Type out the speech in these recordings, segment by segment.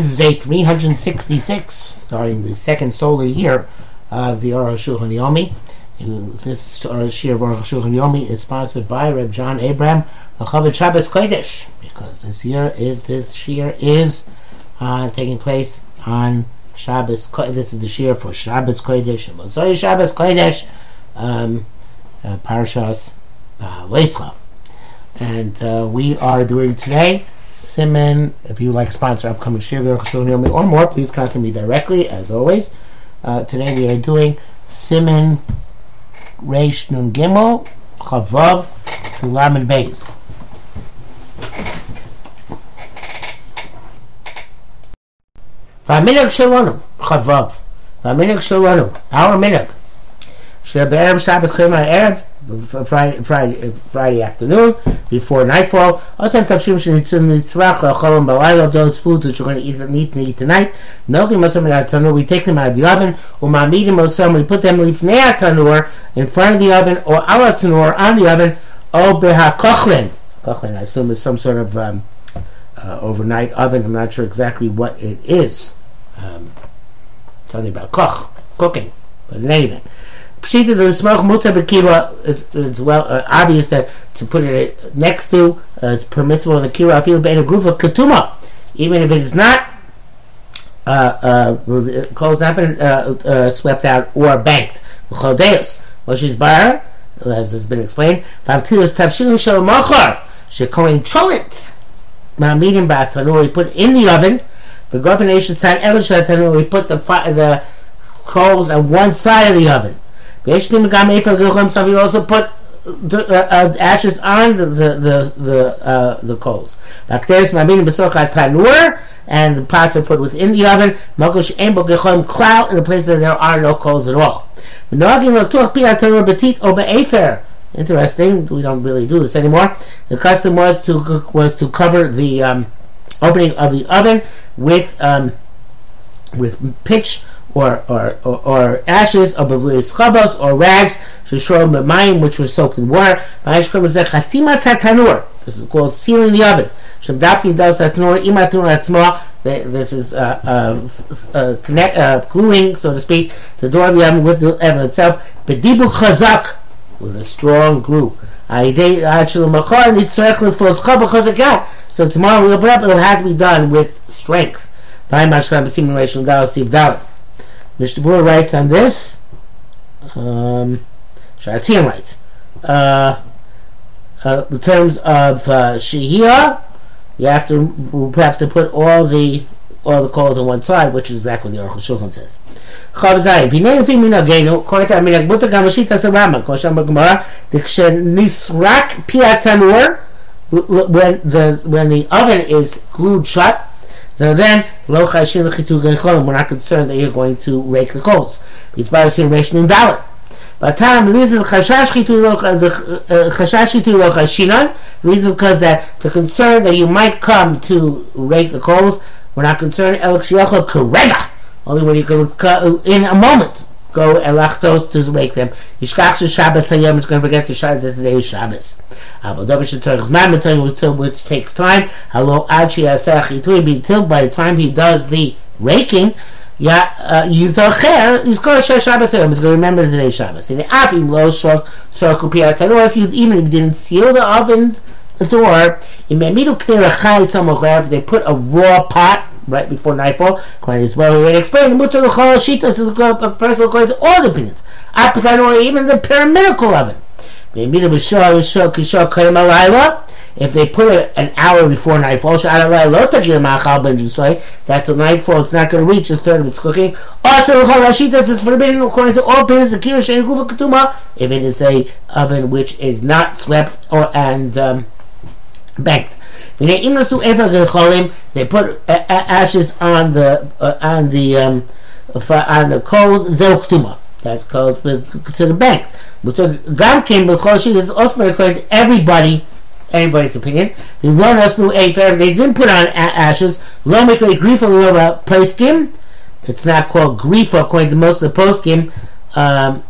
This is day 366, starting the second solar year of the Aruch Yomi. This Aruch year of Yomi is sponsored by Reb John Abraham, the Chavod Shabbos Kodesh, because this year is, this year is uh, taking place on Shabbos. This is the year for Shabbos Kodesh and Motzoi Shabbos Kodesh, um, uh, Parashas uh, And uh, we are doing today Simon. If you like to sponsor upcoming Shir or more, please contact me directly, as always. Uh, today we are doing Simon Reish Nun Gimel Chavav to Lamed Beis. והמנהג שלנו, חבב, והמנהג שלנו, our מנהג, so the Arab Sabbath came on Erev, Friday, Friday, Friday afternoon, before nightfall. Uh, those foods that you're going to eat and eat, and eat tonight, we take them out of the oven. Umamidim we put them in front of the oven or ala tanur on the oven. Oh, beha kochlin. Kochlin, I assume, is some sort of um, uh, overnight oven. I'm not sure exactly what it is. Um, something about koch, cooking. But in any event. Pshita the smoke mutzah b'kira. It's, it's well uh, obvious that to put it next to uh, it's permissible in the kira. I feel a group of ketuma, even if it is not uh, uh, coals not been uh, uh, swept out or banked. Chodeus, she's bar, as has been explained. Vavtilos tavshilin shel machar shekoin cholit. Ma'amidim ba'tanur. We put in the oven. The governation side elish tanur. We put the the coals on one side of the oven. We also put uh, uh, ashes on the the the uh, the coals. And the pots are put within the oven. Cloud in a place that there are no coals at all. Interesting. We don't really do this anymore. The custom was to was to cover the um, opening of the oven with um, with pitch or or, or, ashes or chavos or rags shishrom b'mayim which were soaked in water. This is called sealing the oven. Shabdakim does hatanur imatanur atzma. This is uh, uh, uh, connect, uh, gluing, so to speak, the door of the oven with the oven itself. Bedibu chazak with a strong glue. So tomorrow we'll put up. It'll have to be done with strength. Mishnah Berurah writes on this. Um, Sharatim writes. Uh, uh, in terms of uh, you have to you have to put all the all the calls on one side, which is exactly what the Aruch Shulchan says. When the, when the oven is glued shut, so then, we're not concerned that you're going to rake the coals. It's by saying resh invalid. But time the reason chashash chitu lo uh, lo chashinan, the reason because that the concern that you might come to rake the coals, we're not concerned el karega, only when you can uh, in a moment go elachtos to make them. Yishkach Shabbos Hayom is going to forget to Shabbos that today is Shabbos. Avodah Shetzorich Zman Mitzvah which takes time. Hello Achi Asach Itui until by the time he does the raking. Yeah, uh, Yizacher, going to Shabbos Hayom. is going to remember today's Shabbos. And Afim Lo Shor Shor Kupiat Or if you even if you didn't seal the oven the door, in Memidu Kterachai if they put a raw pot right before nightfall. According to well, we already explained. Mutter l'chol shitas is a person according to all the opinions. Apathan or even the pyramidical I was if they put it an hour before nightfall, that till nightfall it's not going to reach a third of its cooking. Also, this is forbidden according to all opinions. If it is a oven which is not swept or and um, banked. They put ashes on the uh, on the um, on the coals zelktuma. That's called considered bank. But Gam came because she is also according to everybody anybody's opinion. They didn't put on ashes. Lo a grifa poskim. It's not called grifa according to most of the poskim. Um,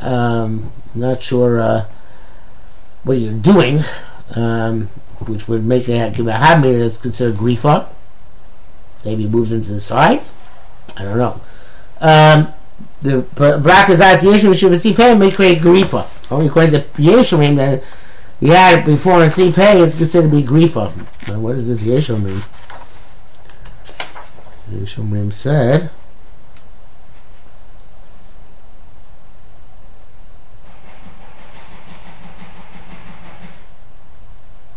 um, not sure uh, what you're doing. Um, which would make a hamid that's considered grifa. Maybe moved them to the side. I don't know. Um, the bracket that's the issue should receive may create grifa. Only according to Yeshua that we had it before in Sif Hay, it's considered to be grifa. Now, what does this Yeshua mean? Yeshua said.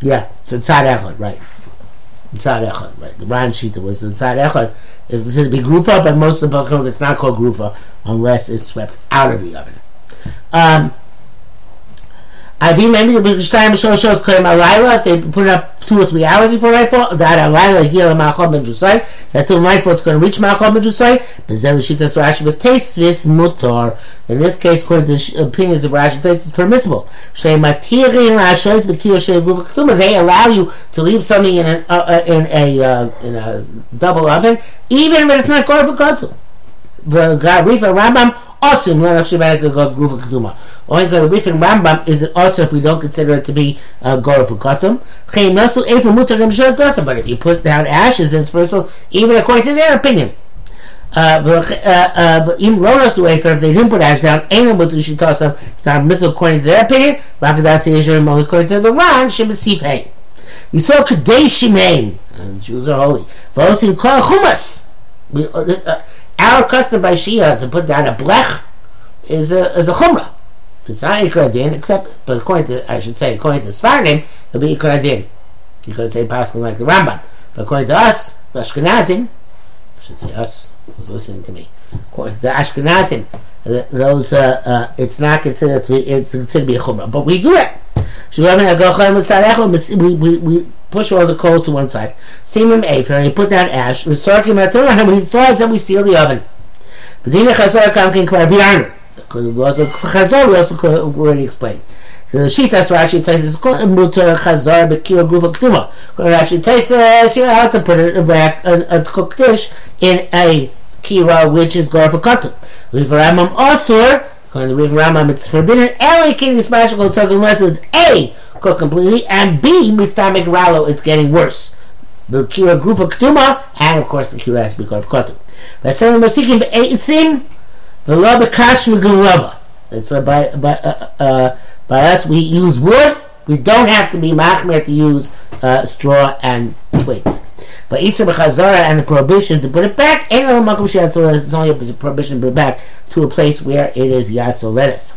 Yeah, it's inside Echad, right. Inside Echad, right. The Ran Shita was the inside Echad. It's considered to be Grufa, but most of the poskim, it's not called Grufa unless it's swept out of the oven. Um, Think maybe the B'Shtayim B'Shol Shol Koyim Alayla, if they put it up two or three hours before nightfall, that Alayla Gila Ma'achol Ben Jusay, that till nightfall it's going to reach Ma'achol Ben Jusay, Bezel Shitas Rashi B'Teis Vis Mutar. In this case, according to the opinions of Rashi, Teis is permissible. Shay Matirin La'ashois B'Kir Shay Guva Ketuma, they allow you to leave something in, an, uh, uh, in, a, uh, in a double oven, even if it's not for Kotu. The Rifa Rambam also not Gruva Keduma. Only because the Rif and Rambam is it also if we don't consider it to be uh, Gora for Katum. But if you put down ashes in Spiritual, even according to their opinion. Uh, uh, even Ronas do if they didn't put ash down, ain't us It's not missile according to their opinion. Rakadasi Israel according to the Ran Shemesif. We saw Kadesh Shimain. Jews are holy. Vosim Kol Chumas. Our custom by Shia to put down a blech is a is a chumrah. It's not Ikra except, but according to, I should say, according to Svardim, it'll be Ikra because they pass like the Rambam. But according to us, Ashkenazim, I should say us, who's listening to me, according to the Ashkenazim, those, uh, uh, it's not considered to be, it's considered to be a Chumrah. But we do it. We, we, we push all the coals to one side. Simim Afer, and he put down ash, we start him at and he slides, and we seal the oven. But then the Chazor Kamkin Kvar Biranu because it was a chazor. We also already explained. So the Shitas Rashi us mutar chazar bekira gruva ktuma. Rashi us you have to put it back a, cooked dish in a kira which is gar for katum. Rif Rambam Asur. According to Rif Rambam, it's forbidden. Can be magical circle unless it's a cooked completely, and B mitzvah ralo. It's getting worse. The kira gruva ktuma, and of course the kira has to be for katum. Let's say the masikim be'etzim. The love kashmir It's uh, by by uh, uh, by us we use wood. We don't have to be machmer to use uh, straw and twigs. But Isa b'chazara and the prohibition to put it back ain't no makom shiatzo It's only a prohibition to put it back to a place where it is yatzo lettuce.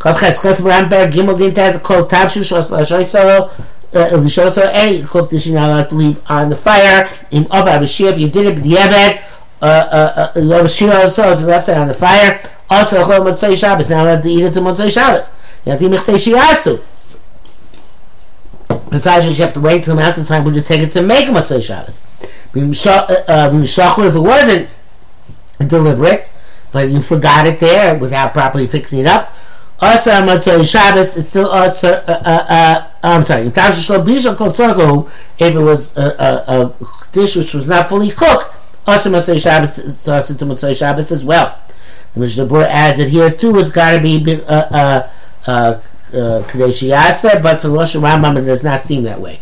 Ches kos b'ramber gimel din taz kol tavshu shos l'ashoyso l'shoso any cook dish you're not allowed to leave on the fire. In of Abishia, if you did it b'diavad uh, uh, uh, Shira also if you left it on the fire. Also, Chol Motzei Shabbos. Now let to eat it to Motzei Shabbos. Yati Mechtei Shiasu. Besides, you have to wait till the mountain time. Would you take it to make a Shabbos? If it wasn't deliberate, but you forgot it there without properly fixing it up. Also, Motzei Shabbos, it's still also. Uh, uh, uh, I'm sorry. If it was a, a, a dish which was not fully cooked, also Motzei Shabbos, it's also to Motzei Shabbos as well. The Mishnah Berurah adds it here too. It's got to be uh, uh, uh, uh, but for the Rosh Rambam it does not seem that way.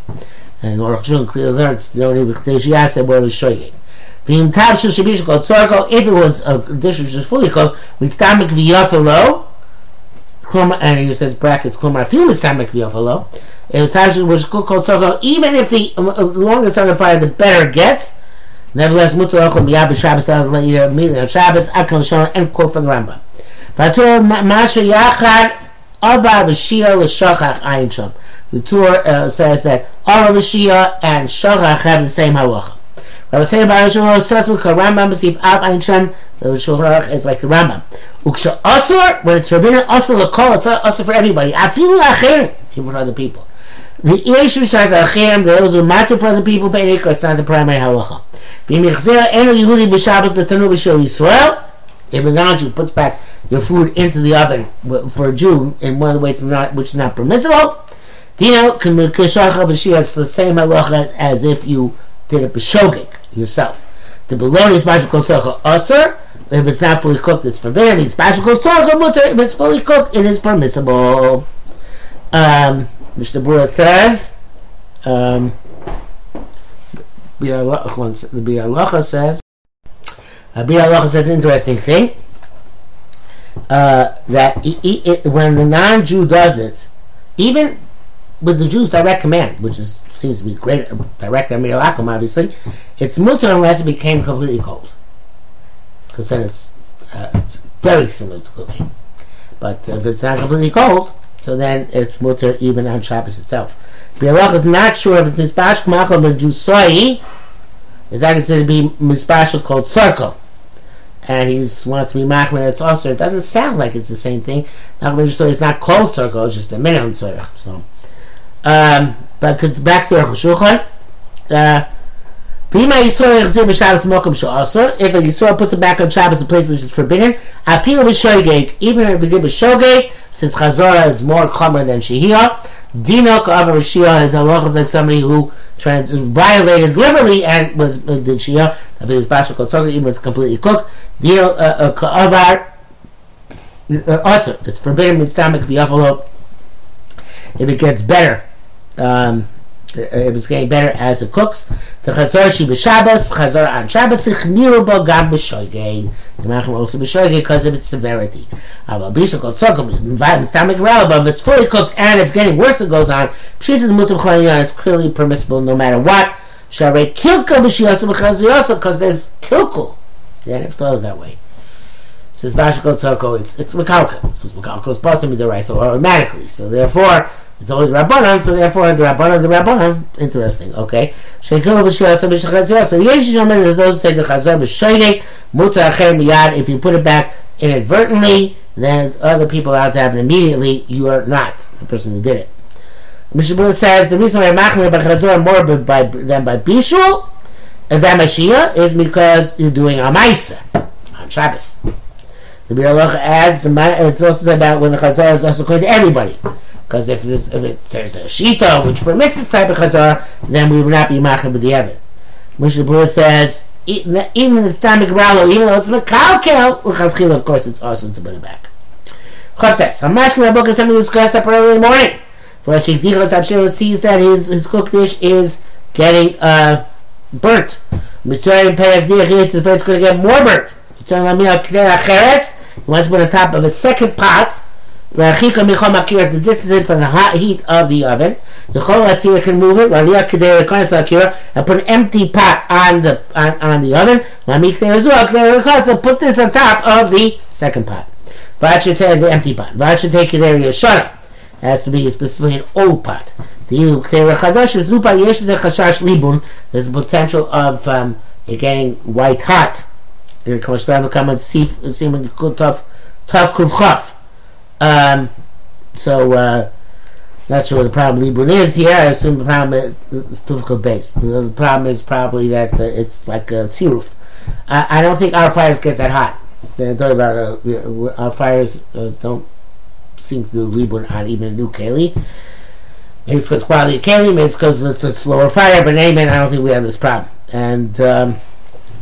And Orach Shun clearly learns the only Kadesh Yasa where we show you. If it was a dish which is fully cooked, we'd stomach v'yafalo, and he says brackets, klomar feel it's stomach v'yafalo. It was was cooked called even if the, uh, the longer on the fire, the better it gets. Nevertheless, mutar ochel miyad b'Shabbos does not eat immediately on Shabbos. Akal Shon and quote from the Rambam. Vatur masher yachad avar v'shia l'shachach ayin sham. The Tur uh, says that avar v'shia and shachach have the same halacha. Rabbi say about Shulchan says with Rambam Steve Av Ayin Shem. The Shulchan is like the Rambam. Uksha Asur when it's forbidden Asur l'kol it's Asur for everybody. Afilu achirim even for other people. The issue says achirim those who matter for other people. It's not the primary halacha. If non-Jew puts back your food into the oven for a Jew in one of the ways not, which is not permissible, Dino can it's the same halacha as if you did a b'shogeg yourself. The bologna is magical tzorcha. If it's not fully cooked, it's forbidden. It's magical tzorcha mutter. If it's fully cooked, it is permissible. Um, Mishnah Berurah says. Um, Halacha says, uh, Biur Halacha says an interesting thing, uh, that he, he, it, when the non-Jew does it, even with the Jews' direct command, which is seems to be great, direct Amir Lakum, obviously, it's mutter unless it became completely cold. Because then it's, uh, it's very similar to cooking. But if it's not completely cold, so then it's mutter even on Shabbos itself. Bialach is not sure if it's Mispashk Machal Bejusoi, is that considered to be Mispashk called Circle. And he wants to be Machman, it's also, it doesn't sound like it's the same thing. Machal Bejusoi is not called Circle, it's just a minimum Tzorach. So, um, but back to Rosh Shulchan. Uh, if a Yisrael puts it back on Shabbos, a place which is forbidden, feel with even if we did with Shogeg, since Chazorah is more chomer than Shehiyah, Dinok of a Rishia is a lochas like somebody who trans- violated liberally and was uh, did Shia, it was Bashar Kotzogah, even it's completely cooked. Dinok uh, uh, Ka'avar, uh, also, it's forbidden with stomach if it gets better. Um, Uh, it was getting better as it cooks. The chazor she b'Shabbos, chazor on Shabbos, ichmiru bo gam b'shoigei. The Malachim also b'shoigei because of its severity. But if it's fully cooked and it's getting worse, it goes on. Pshit the mutam chalayon, it's clearly permissible no matter what. Sharei kilka b'shiyasa b'chaziyasa because there's kilku. They didn't thought of that way. Says Bashakot Tzoko, it's it's Makalka. So Makalka is to be the rice, so automatically. So therefore, it's always Rabbanan, so therefore the Rabbanan, the Rabbanan, interesting, okay? So those say the if you put it back inadvertently, then other people are to have it immediately, you are not the person who did it. Mishabur says the reason why Machmir by Chazor more by, than by Bishul, and than Mashiach, is because you're doing a Maisa on Shabbos. The Bir adds the it's also about when the Chazor is also going to everybody. Because if, if it, there's a shita which permits this type of chazar, then we would not be with the b'di'evit. Moshe Bura says even if it's not migralo, even though it's mekalkel, l'chavchila, of course, it's awesome to put it back. Choftes, Hamashkin book is something discussed up early in the morning. For a shikdichos Abshir sees that his his cooked dish is getting uh, burnt. Mitzrayim Diach is it's going to get more burnt. Mitzrayim Lamia Kler Acheres, he wants to put on top of a second pot the distance from the hot heat of the oven. The chol asir can move it. And put an empty pot on the on, on the oven. Put this on top of the second pot. The empty pot. You should take it here and shut up. It has to be specifically an old pot. There's a potential of um, it getting white hot. Tough, tough kufchaf. Um, so, uh, not sure what the problem Libun is here. I assume the problem is Tuvka base. The problem is probably that uh, it's like a tziruf. I, I don't think our fires get that hot. They're talking about uh, our fires uh, don't seem to do Libun on even a new Kaylee. Maybe it's because quality of Kaylee, maybe it's because it's a slower fire, but amen, I don't think we have this problem. And, um,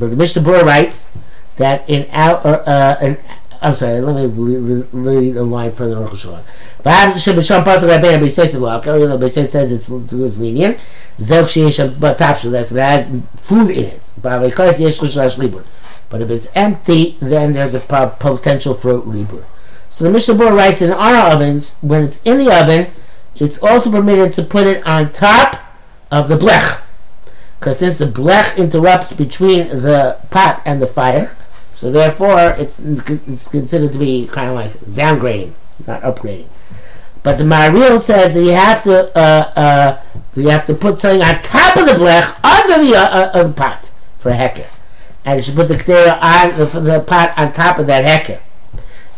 but the Mishnah Bura writes that in our, uh, in I'm sorry, let me read a line from the Rosh Hashanah. But Shabbat Pasuk Rabbeinu Beises Lo Yom Beises says it's it's lenient. Zog Sheish Batavshu that's it has food in it. Yesh Libur. But if it's empty, then there's a potential for Libur. So the Mishnah Bura writes in our ovens, when it's in the oven, it's also permitted to put it on top of the blech. Because since the blech interrupts between the pot and the fire, so therefore, it's it's considered to be kind of like downgrading, not upgrading. But the Maharil says that you have to uh, uh, you have to put something on top of the blech under the uh, uh the pot for a hecker, and you should put the ketera on the, the, pot on top of that hecker.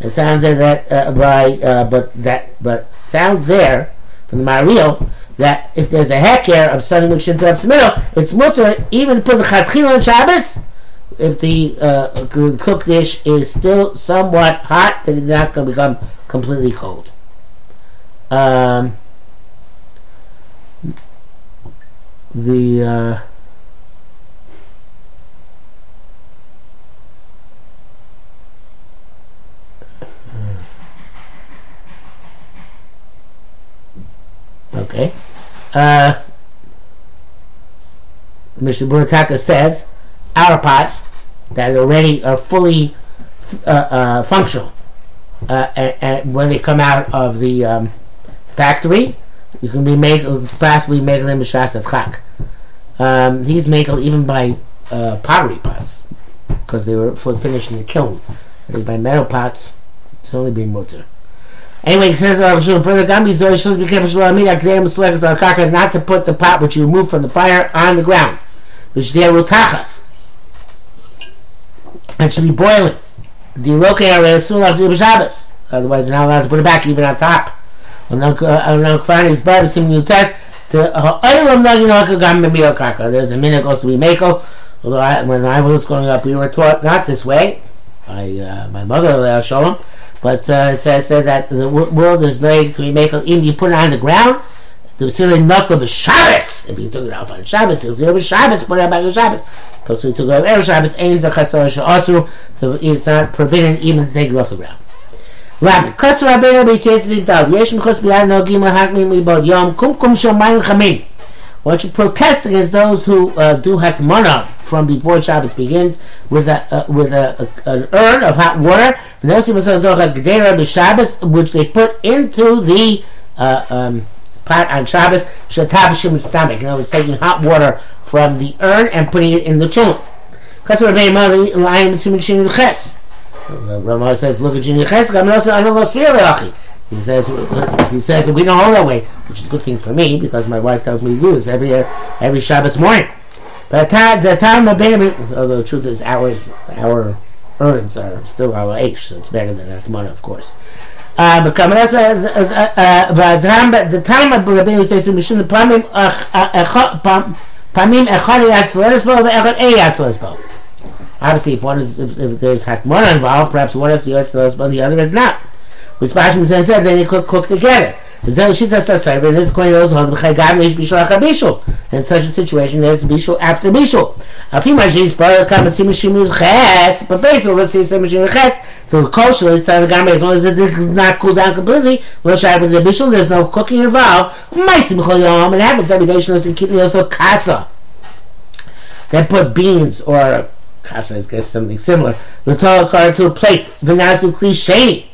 It sounds like that uh, by uh, but that but sounds there from the Maharil that if there's a hecker of something which interrupts the middle, it's mutter even to put the chatchila on Shabbos if the uh, cooked dish is still somewhat hot, then it's not going to become completely cold. Um, the uh, okay. Uh, Mishnah Burataka says, our pots that already are fully uh, uh, functional, uh, when they come out of the um, factory, you can be make possibly making them a shas of chak. Um, making even by uh, pottery pots because they were finished in the kiln. Think by metal pots, it's only being mutter. Anyway, he says further, Gambi Zoy shows be careful not to put the pot which you remove from the fire on the ground, which they will tachas. It should be boiling. The local area is soon as Shabbos. Otherwise, you're not allowed to put it back even on top. There's a minute also we make Although I, when I was growing up, we were taught not this way. I, uh, my mother, Shalom, but uh, it says that the world is laid to be made. Even you put it on the ground, the Vasili Nakla Shabbos. If you took it off on Shabbos, it was Yerba Shabbos, put it back on Shabbos. Because we took it off Erev Shabbos, Ein Zachasor Sha'asru, so it's not forbidden even to take it off the ground. Rabbi, Kos Rabbeinu B'Yisrael Zidal, Yesh Mechos B'Yad Nogim Lahakmim Libod Yom Kum Kum why don't you protest against those who uh, do hakmana from before Shabbos begins with a uh, with a, a, an urn of hot water. And those who must do hakdera b'Shabbos, which they put into the uh, um, pot on Shabbos. Shatav stomach. In other words, taking hot water from the urn and putting it in the chulent. Rama says, "Look at Jini Ches, I'm not I he says, he says we don't hold that way, which is a good thing for me because my wife tells me to do this every every Shabbos morning. But the time of baby, although the truth is, ours our earns are still our age, so it's better than Atmana, of course Uh, but Kamarasa, uh, uh, the time of Rabbeinu says, "Mishun pamim pamim echad yatzleres bo ve'echad ei yatzleres bo." Obviously, if one is if, if there's Hatmana involved, perhaps one is the yatzleres bo, the other is not. Which Bashim says then you could cook together. וזה שיטת הסייבר, and this according to those hold בחגם יש בישול אחר בישול. in such a situation as Bishul after Bishul. Afima she's part of the common Simashim Ches, but basically we'll see Simashim Ches, so the kosher inside the garment, as long as it does not cool down completely, well, Shai was a Bishul, there's no cooking involved. Maisim Chol Yom, it happens every day, Shnos and Kitni also Kasa. They put beans or Kasa is guess something similar. The Torah to a plate, the Vinasu Klisheni.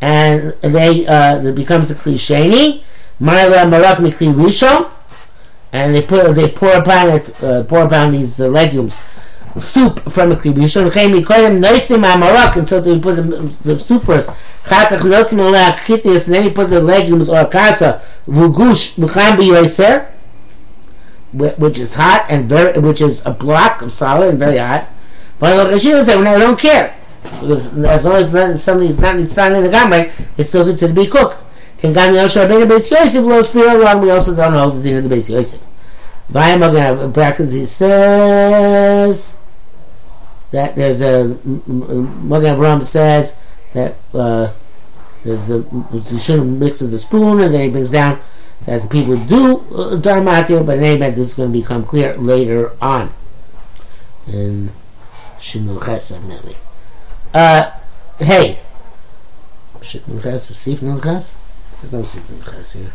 And they, uh, it becomes the Klisheni. Myla Marak Mikli Rishon and they put they pour upon it uh, pour upon these uh, legumes soup from the kli rishon. Chem yikoyim noistim Marak, and so they put the, the soup first. Chakach noistim alak kitnius, and then he put the legumes or kasa vugush v'cham b'yoser, which is hot and very, which is a block of solid and very hot. But the Chashil said, "I don't care." Because as long as something is not not in the gamay, it's still considered to be cooked. Can Gam Yoshua Ben Beis Yosef lo Sfira Ron? We also don't know the din of the Beis Yosef. Vayim Agav brackets he says that there's a Magen Ram says that uh, there's a you shouldn't mix with the spoon, and then he brings down that people do uh, dharmatir, but in any event, this is going to become clear later on in Shinul Ches, evidently. Uh, hey. Shit Nilchas, Sif Nilchas? There's no Sif Nilchas here.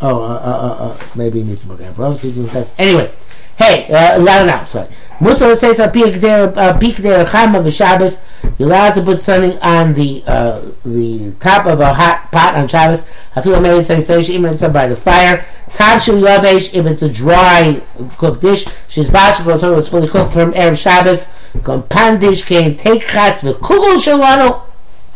Oh, uh, uh, uh, uh maybe it needs more Avraham, Sif Nilchas. Anyway. Hey, uh, allowed now, sorry. Mutzah says a peak there, uh, peak there, chama b'Shabbos. You're allowed to put something on the uh, the top of a hot pot on Shabbos. I feel amazing sensation even if it's by the fire. Tav shel yavesh if it's a dry cooked dish. She's it was fully cooked from erev Shabbos. Kompan dish can take chats with kugel shalano.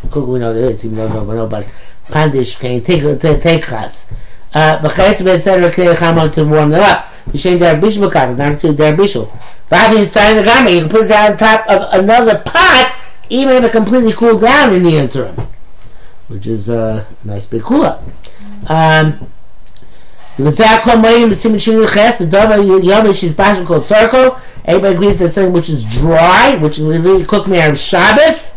That even though we know about pandish can take take chats. Uh, but chayetz be'etzer k'nei to warm them up. Yishem der bishul kach, it's not to garment, you can put it on top of another pot, even if it completely cooled down in the interim, which is a nice big cooler. Um, the Dova Yomish is Bashan called circle. Everybody agrees that something which is dry, which is really cooked me of Shabbos,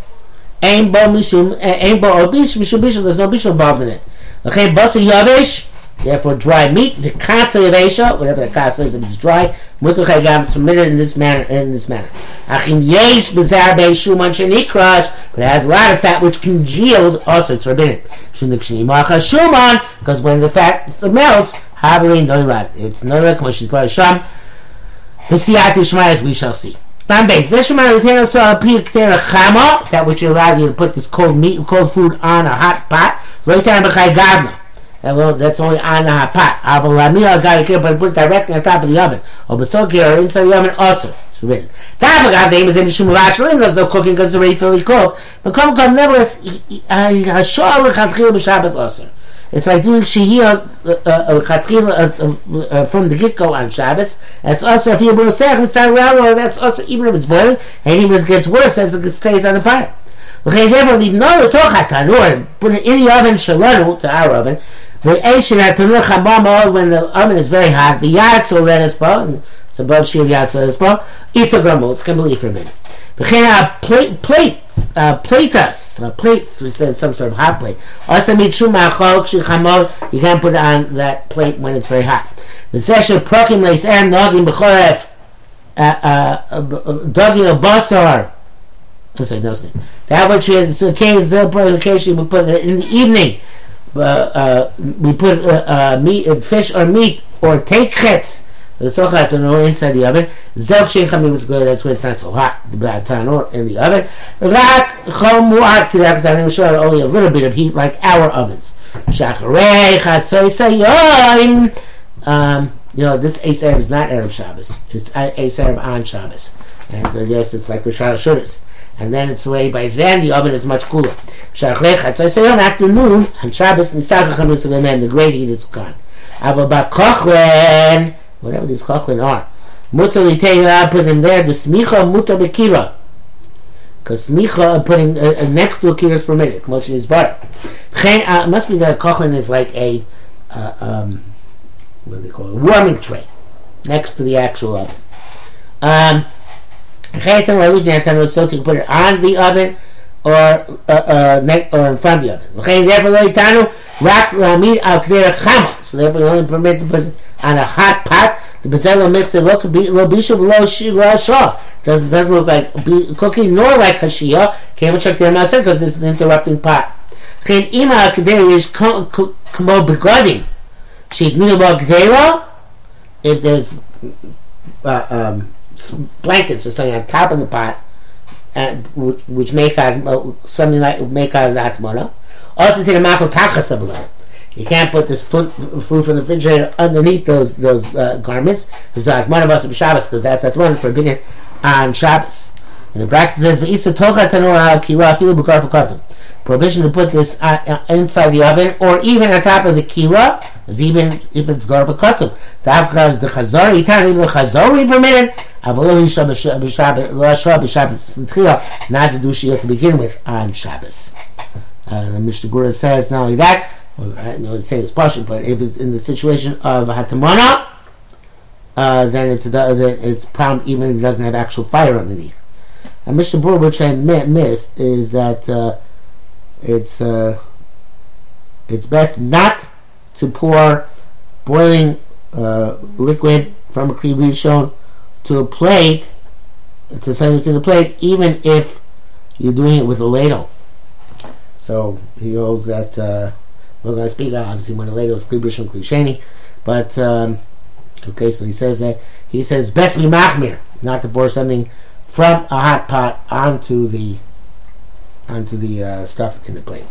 ain't bo mishum, eh, ain't bo obish, mishum bishul, there's no bishul involved in it. Okay, basa yavish, Therefore, dry meat, the kasa yavesha, oh, whatever the kasa is, it's dry, mutar chaygav, it's permitted in this manner. In this manner, achim yesh bezar beishuman shenikrash, but it has a lot of fat which congealed. Also, it's forbidden. Shuman, because when the fat melts, Havli noilad. It's noilad when she's brought sham. As we shall see. Bam base. That which allowed you to put this cold meat, cold food on a hot pot. That uh, well, that's only on the hot pot. Avalamia got it but put directly on top of the oven. Or basoki or inside the oven also. It's forbidden. That name is in Shumavashlim. There's no cooking because it's already fully cooked. But come come nevertheless, uh, Hashal l'chatchil b'Shabbos also. It's like doing shehiyah uh, uh, from the get go on Shabbos. That's also if you're b'rosech, it's not around, that's also even if it's boiling, and even if it gets worse as it stays on the fire. Okay, therefore, the tocha tanur, put it in the oven shalanu to our oven. When the oven is very hot. The yatzel then is it's above shir yatzel is po. Isa grumble, it's completely forbidden. a plate plate uh, platas, uh, plates, we said some sort of hot plate. You can't put it on that plate when it's very hot. The session prokim leis er nogim uh, uh, uh, a basar. I'm sorry, no snake. That which is the case, the we put it in the evening. Uh, uh, we put meat, fish or meat or take the sochat tanur inside the oven. Zelk shein chamim is good. That's when it's not so hot. The tanur in the oven. Rak chom mu'at kirak tanim shor only a little bit of heat like our ovens. Shacharei chatzoy sayoim. Um, you know, this Ace Arab is not Arab Shabbos. It's Ace Arab on Shabbos. And I guess it's like Rosh Hashanah and then it's way By then, the oven is much cooler. Shacharei chatzoy sayoim afternoon on Shabbos. Nistaka chamus and the great heat is gone. Avabak kochlen whatever these kachlin are. Mutter litayla, put them there. The smicha mutter bekira. Because smicha, putting uh, uh, next to a kira is permitted. Moshe is butter. Uh, must be that kachlin is like a, uh, um, what do they call it? A warming tray next to the actual oven. Um, so to put it on the oven or uh, uh, or in front of the oven. So therefore, only permit to put on a hot pot. The bezel makes it look lo bishuv lo shah. Doesn't doesn't look like cooking nor like hashia. Can't check the maser because it's an interrupting pot. Chen ima kedei is kamo begodim. Sheitminu ba If there's uh, um, blankets or something on top of the pot, and which, which make out uh, something like make out of that Also, to the of tachas you can't put this food, food from the refrigerator underneath those those uh, garments. It's like one of us Shabbos because that's at one forbidden on Shabbos. And the bracket says v'isa tocha tanur kira. Prohibition to put this uh, uh, inside the oven or even on top of the kira is even if it's gar fakatum. The avchaz the chazor itan even the chazor we permitted. Not to do shiyah to begin with on Shabbos. Uh, the Mishnah says not only that I know saying it's partial, but if it's in the situation of hatamana, uh, then it's then it's problem even if it doesn't have actual fire underneath. And Mishnah Bur, which I missed, is that uh, it's uh, it's best not to pour boiling uh, liquid from a kli rishon to a plate to something in the plate, even if you're doing it with a ladle. So he holds that uh, we're going to speak obviously one of the is klibrish and klisheni, but um, okay. So he says that he says best be machmir, not to pour something from a hot pot onto the onto the uh, stuff in the plate.